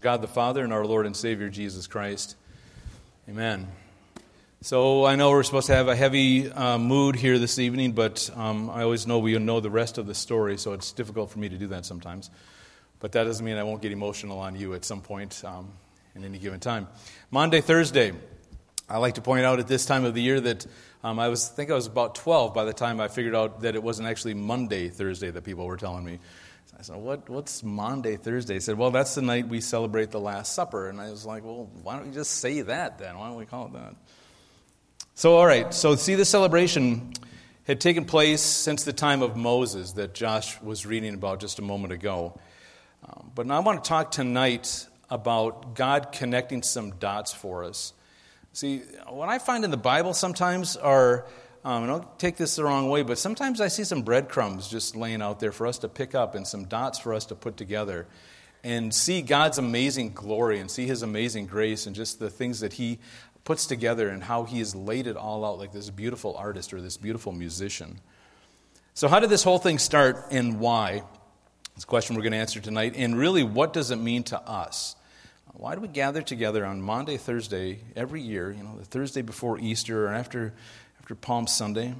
God the Father and our Lord and Savior Jesus Christ. Amen. So I know we're supposed to have a heavy uh, mood here this evening, but um, I always know we know the rest of the story, so it's difficult for me to do that sometimes. But that doesn't mean I won't get emotional on you at some point um, in any given time. Maundy, Thursday. I like to point out at this time of the year that um, I was I think I was about 12 by the time I figured out that it wasn't actually Monday, Thursday that people were telling me. I said, what, What's Maundy, Thursday? He said, Well, that's the night we celebrate the Last Supper. And I was like, Well, why don't you just say that then? Why don't we call it that? So, all right, so see, the celebration had taken place since the time of Moses that Josh was reading about just a moment ago. Um, but now I want to talk tonight about God connecting some dots for us. See, what I find in the Bible sometimes are um, don't take this the wrong way, but sometimes I see some breadcrumbs just laying out there for us to pick up and some dots for us to put together and see God's amazing glory and see His amazing grace and just the things that He puts together and how He has laid it all out like this beautiful artist or this beautiful musician. So, how did this whole thing start and why? It's a question we're going to answer tonight. And really, what does it mean to us? Why do we gather together on Maundy, Thursday every year, you know, the Thursday before Easter or after after Palm Sunday.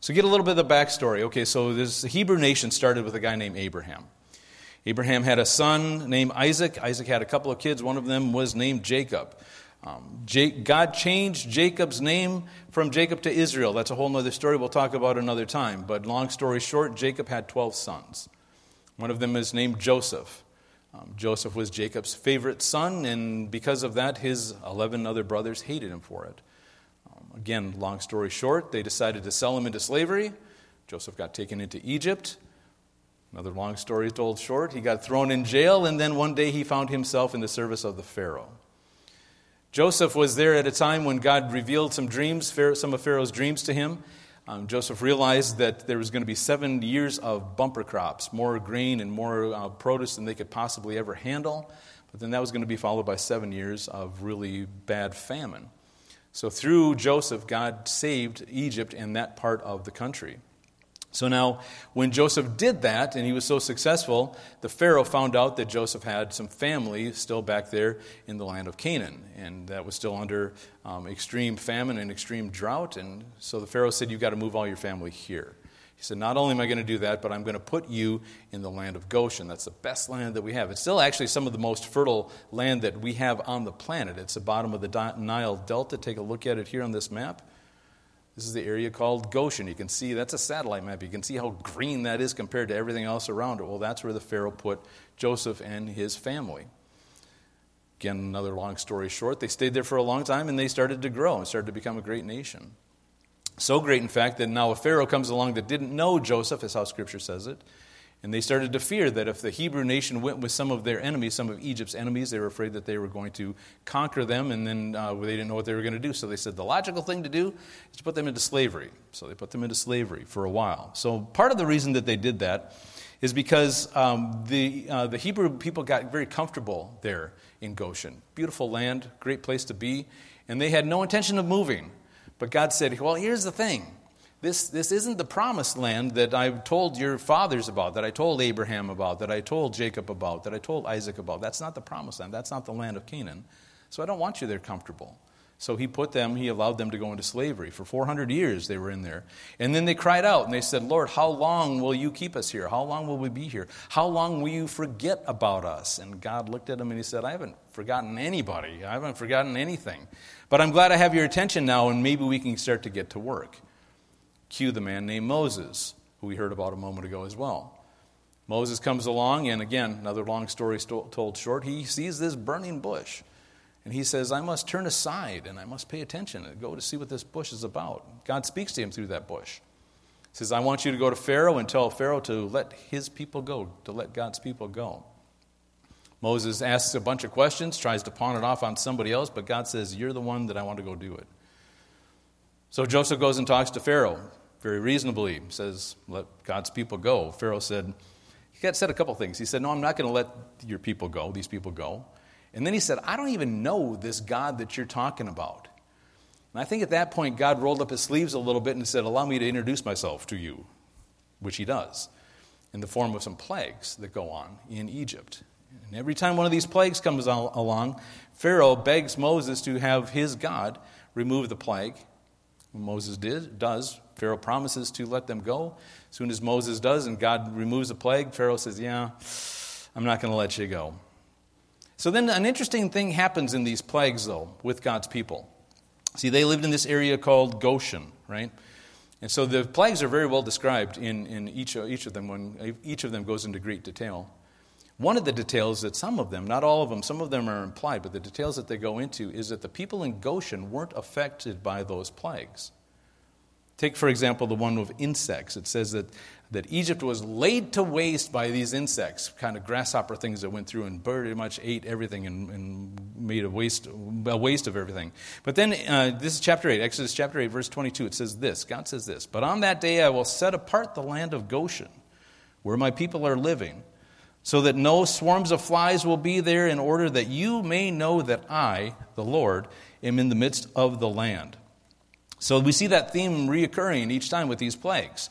So, get a little bit of the backstory. Okay, so this Hebrew nation started with a guy named Abraham. Abraham had a son named Isaac. Isaac had a couple of kids. One of them was named Jacob. Um, Jake, God changed Jacob's name from Jacob to Israel. That's a whole other story we'll talk about another time. But long story short, Jacob had 12 sons. One of them is named Joseph. Um, Joseph was Jacob's favorite son, and because of that, his 11 other brothers hated him for it. Again, long story short, they decided to sell him into slavery. Joseph got taken into Egypt. Another long story told short, he got thrown in jail, and then one day he found himself in the service of the Pharaoh. Joseph was there at a time when God revealed some dreams, some of Pharaoh's dreams to him. Um, Joseph realized that there was going to be seven years of bumper crops, more grain and more uh, produce than they could possibly ever handle. But then that was going to be followed by seven years of really bad famine. So through Joseph, God saved Egypt and that part of the country. So now, when Joseph did that and he was so successful, the Pharaoh found out that Joseph had some family still back there in the land of Canaan. And that was still under um, extreme famine and extreme drought. And so the Pharaoh said, You've got to move all your family here. He said, Not only am I going to do that, but I'm going to put you in the land of Goshen. That's the best land that we have. It's still actually some of the most fertile land that we have on the planet. It's the bottom of the Nile Delta. Take a look at it here on this map. This is the area called Goshen. You can see that's a satellite map. You can see how green that is compared to everything else around it. Well, that's where the Pharaoh put Joseph and his family. Again, another long story short, they stayed there for a long time and they started to grow and started to become a great nation. So great, in fact, that now a Pharaoh comes along that didn't know Joseph, is how Scripture says it. And they started to fear that if the Hebrew nation went with some of their enemies, some of Egypt's enemies, they were afraid that they were going to conquer them, and then uh, they didn't know what they were going to do. So they said the logical thing to do is to put them into slavery. So they put them into slavery for a while. So part of the reason that they did that is because um, the, uh, the Hebrew people got very comfortable there in Goshen. Beautiful land, great place to be, and they had no intention of moving. But God said, Well, here's the thing. This, this isn't the promised land that I told your fathers about, that I told Abraham about, that I told Jacob about, that I told Isaac about. That's not the promised land. That's not the land of Canaan. So I don't want you there comfortable. So he put them, he allowed them to go into slavery. For 400 years they were in there. And then they cried out and they said, Lord, how long will you keep us here? How long will we be here? How long will you forget about us? And God looked at them and he said, I haven't forgotten anybody. I haven't forgotten anything. But I'm glad I have your attention now and maybe we can start to get to work. Cue the man named Moses, who we heard about a moment ago as well. Moses comes along, and again, another long story told short, he sees this burning bush. And he says, I must turn aside and I must pay attention and go to see what this bush is about. God speaks to him through that bush. He says, I want you to go to Pharaoh and tell Pharaoh to let his people go, to let God's people go. Moses asks a bunch of questions, tries to pawn it off on somebody else, but God says, You're the one that I want to go do it. So Joseph goes and talks to Pharaoh very reasonably, says, Let God's people go. Pharaoh said, He said a couple things. He said, No, I'm not going to let your people go, these people go. And then he said, I don't even know this God that you're talking about. And I think at that point, God rolled up his sleeves a little bit and said, Allow me to introduce myself to you, which he does, in the form of some plagues that go on in Egypt. And every time one of these plagues comes along, Pharaoh begs Moses to have his God remove the plague. Moses did, does. Pharaoh promises to let them go. As soon as Moses does and God removes the plague, Pharaoh says, Yeah, I'm not going to let you go. So then an interesting thing happens in these plagues, though, with God's people. See, they lived in this area called Goshen, right? And so the plagues are very well described in, in each, each of them when each of them goes into great detail. One of the details that some of them, not all of them, some of them are implied, but the details that they go into is that the people in Goshen weren't affected by those plagues. Take, for example, the one with insects. It says that, that Egypt was laid to waste by these insects, kind of grasshopper things that went through and pretty much ate everything and, and made a waste, a waste of everything. But then, uh, this is chapter 8, Exodus chapter 8, verse 22. It says this God says this But on that day I will set apart the land of Goshen, where my people are living so that no swarms of flies will be there, in order that you may know that I, the Lord, am in the midst of the land. So we see that theme reoccurring each time with these plagues.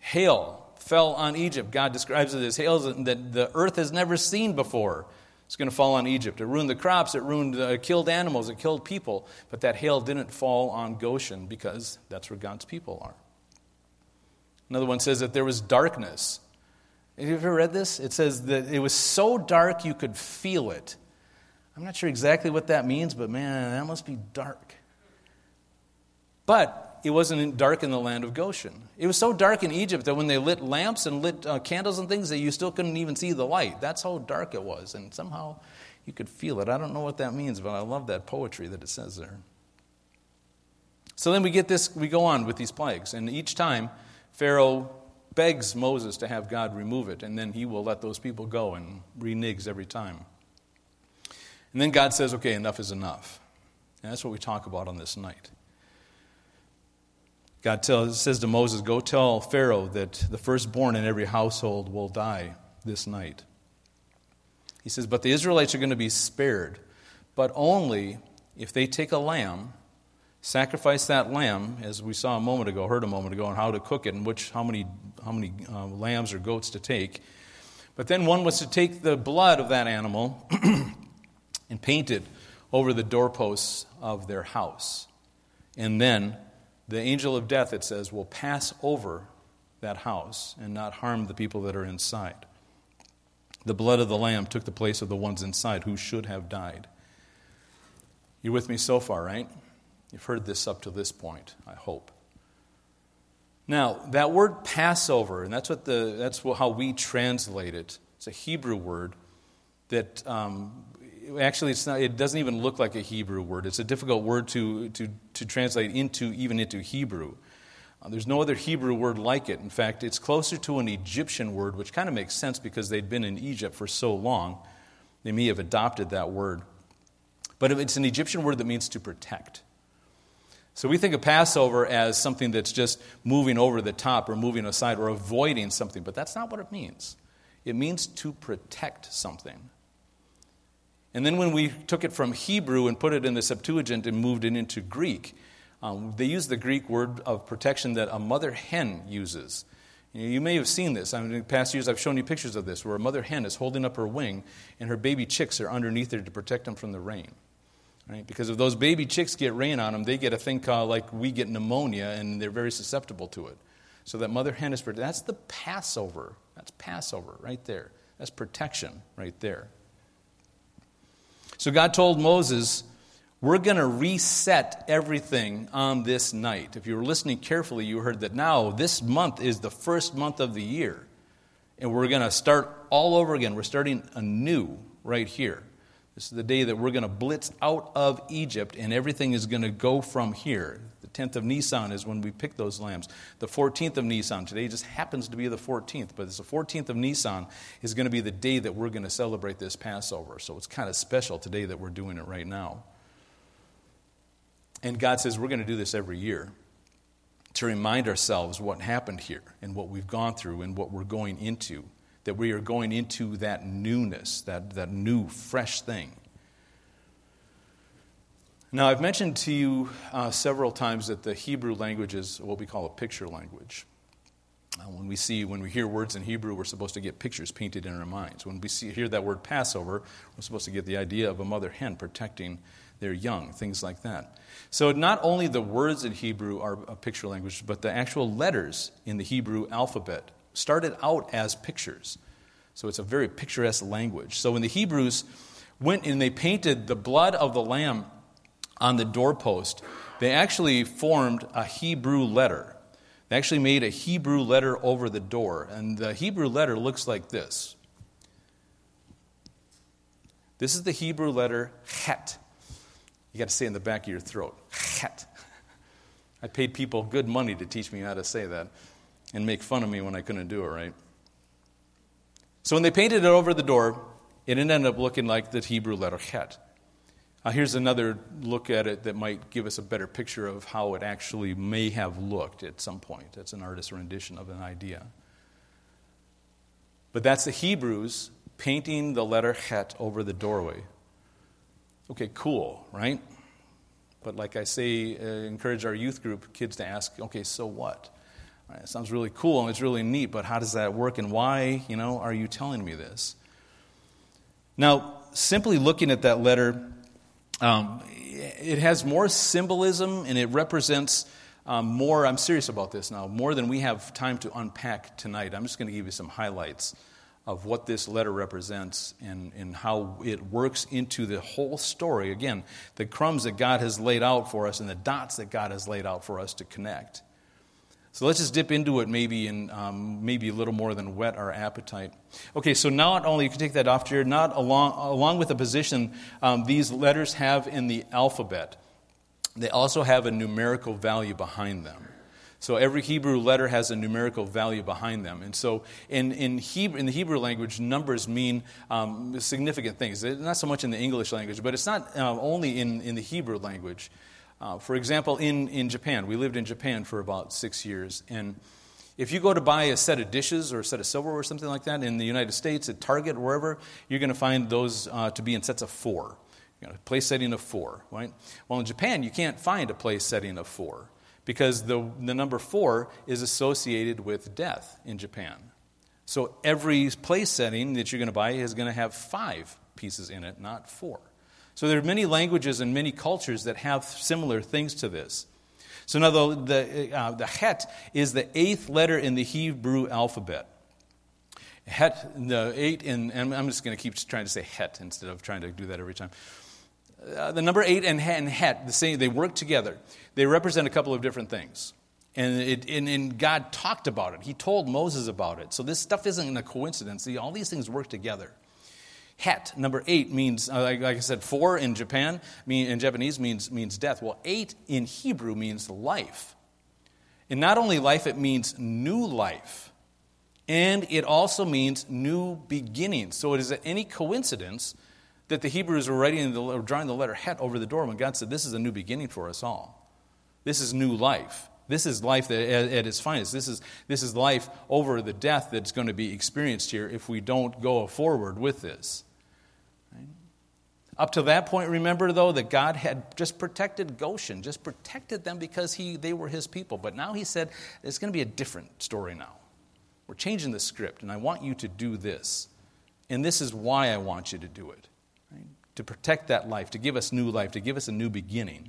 Hail fell on Egypt. God describes it as hail that the earth has never seen before. It's going to fall on Egypt. It ruined the crops, it ruined, uh, killed animals, it killed people. But that hail didn't fall on Goshen because that's where God's people are. Another one says that there was darkness. Have you ever read this? It says that it was so dark you could feel it. I'm not sure exactly what that means, but man, that must be dark. But it wasn't dark in the land of Goshen. It was so dark in Egypt that when they lit lamps and lit uh, candles and things, that you still couldn't even see the light. That's how dark it was. And somehow you could feel it. I don't know what that means, but I love that poetry that it says there. So then we get this, we go on with these plagues. And each time, Pharaoh begs Moses to have God remove it, and then he will let those people go and reneges every time. And then God says, okay, enough is enough. And that's what we talk about on this night. God tells, says to Moses, Go tell Pharaoh that the firstborn in every household will die this night. He says, But the Israelites are going to be spared, but only if they take a lamb, sacrifice that lamb, as we saw a moment ago, heard a moment ago, on how to cook it and which, how many, how many uh, lambs or goats to take. But then one was to take the blood of that animal and paint it over the doorposts of their house. And then the angel of death, it says, will pass over that house and not harm the people that are inside. The blood of the Lamb took the place of the ones inside who should have died. You're with me so far, right? You've heard this up to this point, I hope. Now, that word Passover, and that's, what the, that's how we translate it, it's a Hebrew word that um, actually it's not, it doesn't even look like a Hebrew word. It's a difficult word to, to, to translate into, even into Hebrew. Uh, there's no other Hebrew word like it. In fact, it's closer to an Egyptian word, which kind of makes sense because they'd been in Egypt for so long. They may have adopted that word. But it's an Egyptian word that means to protect. So we think of Passover as something that's just moving over the top or moving aside or avoiding something, but that's not what it means. It means to protect something. And then when we took it from Hebrew and put it in the Septuagint and moved it into Greek, um, they use the Greek word of protection that a mother hen uses. You, may have seen this. I mean, in past years, I've shown you pictures of this where a mother hen is holding up her wing and her baby chicks are underneath her to protect them from the rain. Right? Because if those baby chicks get rain on them, they get a thing called like we get pneumonia and they're very susceptible to it. So that mother hen is protected. That's the Passover. That's Passover right there. That's protection right there. So God told Moses, We're going to reset everything on this night. If you were listening carefully, you heard that now this month is the first month of the year. And we're going to start all over again. We're starting anew right here. This is the day that we're going to blitz out of Egypt, and everything is going to go from here. The 10th of Nisan is when we pick those lambs. The 14th of Nisan, today just happens to be the 14th, but it's the 14th of Nisan is going to be the day that we're going to celebrate this Passover. So it's kind of special today that we're doing it right now. And God says we're going to do this every year to remind ourselves what happened here and what we've gone through and what we're going into. That we are going into that newness, that, that new, fresh thing. Now, I've mentioned to you uh, several times that the Hebrew language is what we call a picture language. Uh, when we see, when we hear words in Hebrew, we're supposed to get pictures painted in our minds. When we see, hear that word Passover, we're supposed to get the idea of a mother hen protecting their young, things like that. So not only the words in Hebrew are a picture language, but the actual letters in the Hebrew alphabet started out as pictures. So it's a very picturesque language. So when the Hebrews went and they painted the blood of the lamb on the doorpost, they actually formed a Hebrew letter. They actually made a Hebrew letter over the door. And the Hebrew letter looks like this. This is the Hebrew letter Het. You got to say in the back of your throat. Het. I paid people good money to teach me how to say that and make fun of me when I couldn't do it right. So when they painted it over the door, it ended up looking like the Hebrew letter Het. Here's another look at it that might give us a better picture of how it actually may have looked at some point. It's an artist's rendition of an idea. But that's the Hebrews painting the letter Het over the doorway. Okay, cool, right? But like I say, uh, encourage our youth group kids to ask, okay, so what? Right, it sounds really cool and it's really neat, but how does that work and why, you know, are you telling me this? Now, simply looking at that letter, um, it has more symbolism and it represents um, more, I'm serious about this now, more than we have time to unpack tonight. I'm just going to give you some highlights of what this letter represents and, and how it works into the whole story. Again, the crumbs that God has laid out for us and the dots that God has laid out for us to connect. So let's just dip into it maybe and um, maybe a little more than whet our appetite. Okay, so not only, you can take that off here, not along, along with the position um, these letters have in the alphabet, they also have a numerical value behind them. So every Hebrew letter has a numerical value behind them. And so in, in, Hebrew, in the Hebrew language, numbers mean um, significant things. Not so much in the English language, but it's not uh, only in, in the Hebrew language. Uh, for example, in, in Japan, we lived in Japan for about six years. And if you go to buy a set of dishes or a set of silverware or something like that in the United States, at Target, wherever, you're going to find those uh, to be in sets of four. You know, place setting of four, right? Well, in Japan, you can't find a place setting of four because the, the number four is associated with death in Japan. So every place setting that you're going to buy is going to have five pieces in it, not four. So there are many languages and many cultures that have similar things to this. So now the, the, uh, the Het is the eighth letter in the Hebrew alphabet. Het, the eight in, and I'm just going to keep trying to say Het instead of trying to do that every time. Uh, the number eight and Het, the same, they work together. They represent a couple of different things. And, it, and, and, God talked about it. He told Moses about it. So this stuff isn't a coincidence. See, all these things work together. Het, number eight, means, uh, like, like, I said, four in Japan, mean, in Japanese means, means death. Well, eight in Hebrew means life. And not only life, it means new life. And it also means new beginnings. So it is any coincidence that the Hebrews were writing the, drawing the letter Het over the door when God said, This is a new beginning for us all. This is new life. This is life that, at, at its finest. This is, this is life over the death that's going to be experienced here if we don't go forward with this. Right? Up to that point, remember though that God had just protected Goshen, just protected them because he, they were his people. But now he said, it's going to be a different story now. We're changing the script, and I want you to do this. And this is why I want you to do it to protect that life, to give us new life, to give us a new beginning.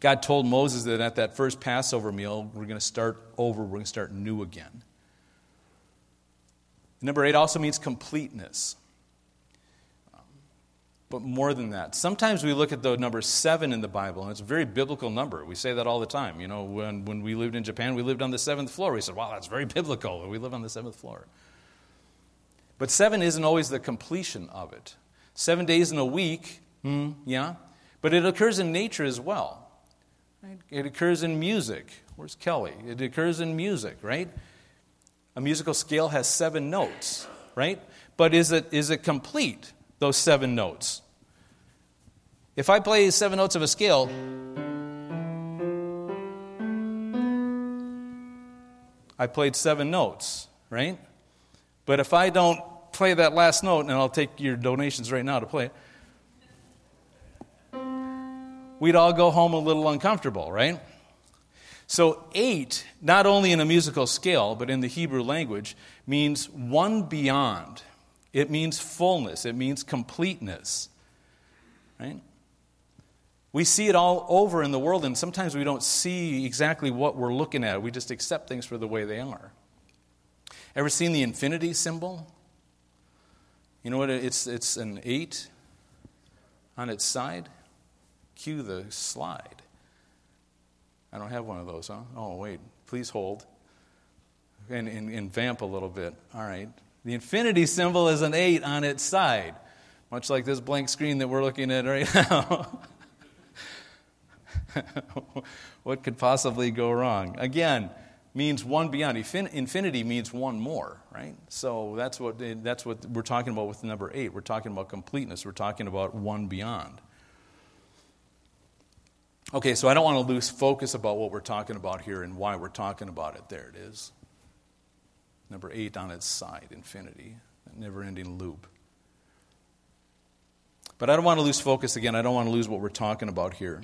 God told Moses that at that first Passover meal, we're going to start over, we're going to start new again. Number eight also means completeness. But more than that, sometimes we look at the number seven in the Bible, and it's a very biblical number. We say that all the time. You know, when, when we lived in Japan, we lived on the seventh floor. We said, wow, that's very biblical. We live on the seventh floor. But seven isn't always the completion of it. Seven days in a week, mm, yeah, but it occurs in nature as well. It occurs in music. Where's Kelly? It occurs in music, right? A musical scale has seven notes, right? But is it, is it complete, those seven notes? If I play seven notes of a scale, I played seven notes, right? But if I don't play that last note, and I'll take your donations right now to play it, we'd all go home a little uncomfortable, right? So, eight, not only in a musical scale, but in the Hebrew language, means one beyond. It means fullness, it means completeness. Right? We see it all over in the world, and sometimes we don't see exactly what we're looking at. We just accept things for the way they are. Ever seen the infinity symbol? You know what? It's, it's an eight on its side. Cue the slide. I don't have one of those, huh? Oh, wait. Please hold. And, and, and vamp a little bit. All right. The infinity symbol is an eight on its side, much like this blank screen that we're looking at right now. what could possibly go wrong? Again, means one beyond. Infinity means one more, right? So that's what, that's what we're talking about with number eight. We're talking about completeness. We're talking about one beyond. Okay, so I don't want to lose focus about what we're talking about here and why we're talking about it. There it is. Number eight on its side, infinity, a never ending loop. But I don't want to lose focus again. I don't want to lose what we're talking about here.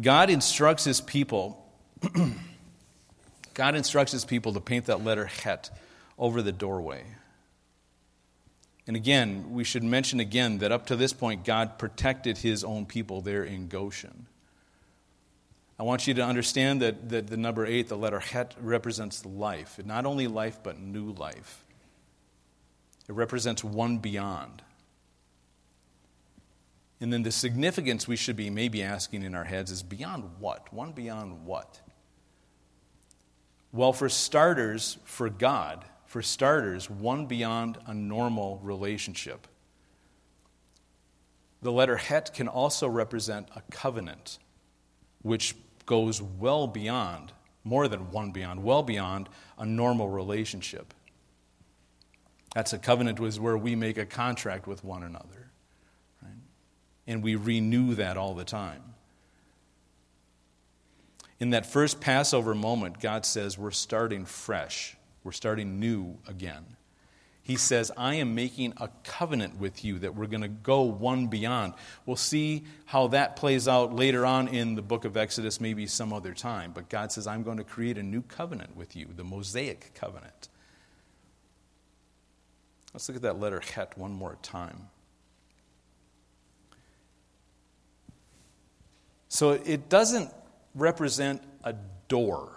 God instructs his people. God instructs his people to paint that letter Het over the doorway. And again, we should mention again that up to this point, God protected his own people there in Goshen. I want you to understand that, that the number eight, the letter Het, represents life. Not only life, but new life. It represents one beyond. And then the significance we should be maybe asking in our heads is beyond what? One beyond what? Well, for starters, for God, for starters, one beyond a normal relationship. The letter Het can also represent a covenant, which goes well beyond, more than one beyond, well beyond a normal relationship. That's a covenant was where we make a contract with one another. Right? And we renew that all the time. In that first Passover moment, God says, We're starting fresh. We're starting new again he says, I am making a covenant with you that we're going to go one beyond. We'll see how that plays out later on in the book of Exodus, maybe some other time. But God says, I'm going to create a new covenant with you, the Mosaic covenant. Let's look at that letter Het one more time. So it doesn't represent a door,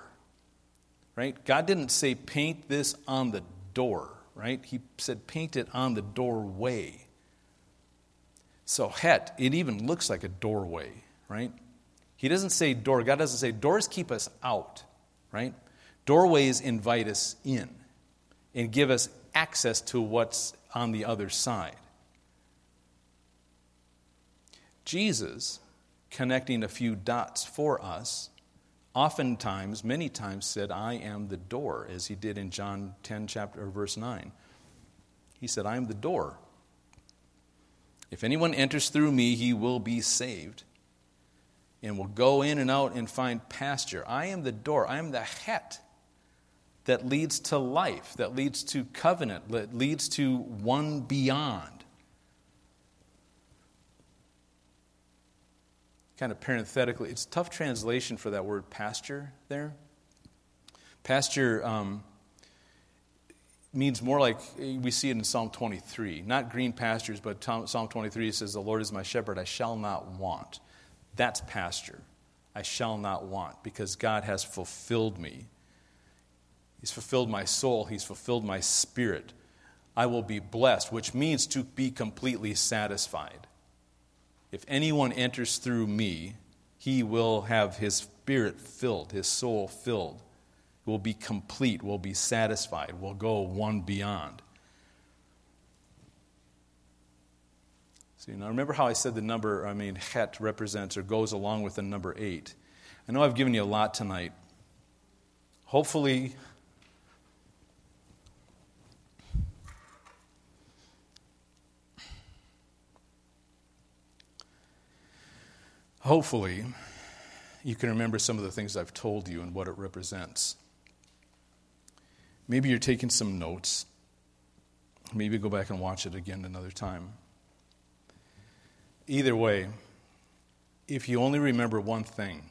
right? God didn't say, paint this on the door right? He said, paint it on the doorway. So, het, it even looks like a doorway, right? He doesn't say door. God doesn't say doors keep us out, right? Doorways invite us in and give us access to what's on the other side. Jesus, connecting a few dots for us, oftentimes, many times said, I am the door, as he did in John 10, chapter, verse 9. He said, I am the door. If anyone enters through me, he will be saved and will go in and out and find pasture. I am the door. I am the het that leads to life, that leads to covenant, that leads to one beyond. Kind of parenthetically, it's tough translation for that word pasture there. Pasture um, means more like we see it in Psalm 23. Not green pastures, but Psalm 23 says, The Lord is my shepherd, I shall not want. That's pasture. I shall not want because God has fulfilled me. He's fulfilled my soul, He's fulfilled my spirit. I will be blessed, which means to be completely satisfied. If anyone enters through me, he will have his spirit filled, his soul filled, will be complete, will be satisfied, will go one beyond. See, now remember how I said the number, I mean, het represents or goes along with the number eight. I know I've given you a lot tonight. Hopefully, Hopefully, you can remember some of the things I've told you and what it represents. Maybe you're taking some notes. Maybe go back and watch it again another time. Either way, if you only remember one thing,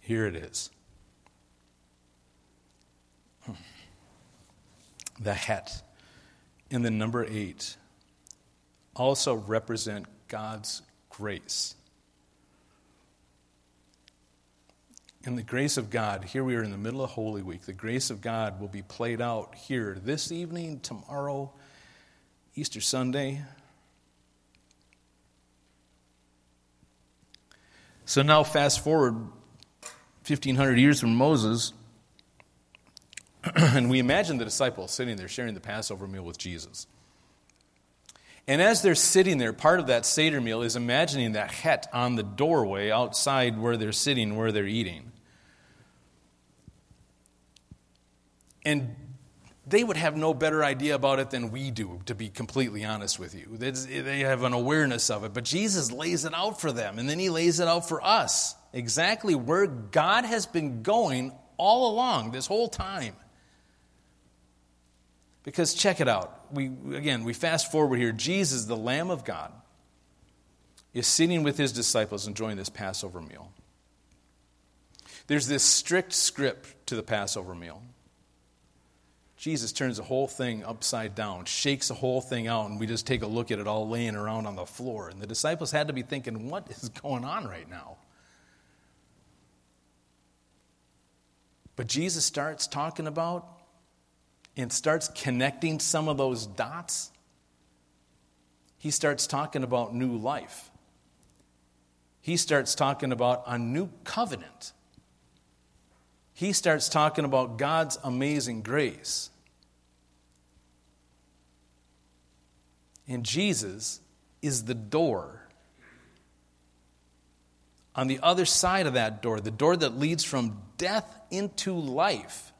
here it is hmm. the het and the number eight also represent God's grace. In the grace of God, here we are in the middle of Holy Week. The grace of God will be played out here this evening, tomorrow, Easter Sunday. So now, fast forward 1,500 years from Moses, and we imagine the disciples sitting there sharing the Passover meal with Jesus. And as they're sitting there, part of that Seder meal is imagining that het on the doorway outside where they're sitting, where they're eating. And they would have no better idea about it than we do, to be completely honest with you. They have an awareness of it. But Jesus lays it out for them, and then he lays it out for us exactly where God has been going all along this whole time. Because check it out. We, again, we fast forward here. Jesus, the Lamb of God, is sitting with his disciples enjoying this Passover meal. There's this strict script to the Passover meal. Jesus turns the whole thing upside down, shakes the whole thing out, and we just take a look at it all laying around on the floor. And the disciples had to be thinking, what is going on right now? But Jesus starts talking about and starts connecting some of those dots, he starts talking about new life. He starts talking about a new covenant. He starts talking about God's amazing grace. And Jesus is the door. On the other side of that door, the door that leads from death into life,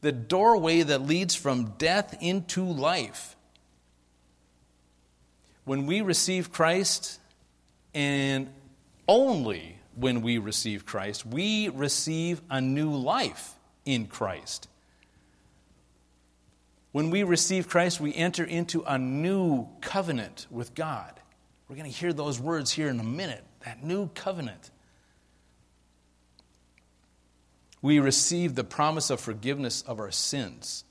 the doorway that leads from death into life. When we receive Christ, and only when we receive Christ, we receive a new life in Christ. When we receive Christ, we enter into a new covenant with God. We're going to hear those words here in a minute that new covenant. We receive the promise of forgiveness of our sins.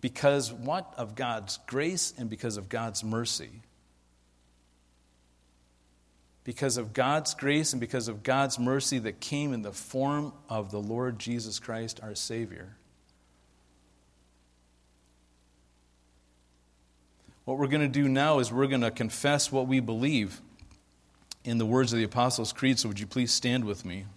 Because what? Of God's grace and because of God's mercy. Because of God's grace and because of God's mercy that came in the form of the Lord Jesus Christ, our Savior. What we're going to do now is we're going to confess what we believe in the words of the Apostles' Creed. So, would you please stand with me?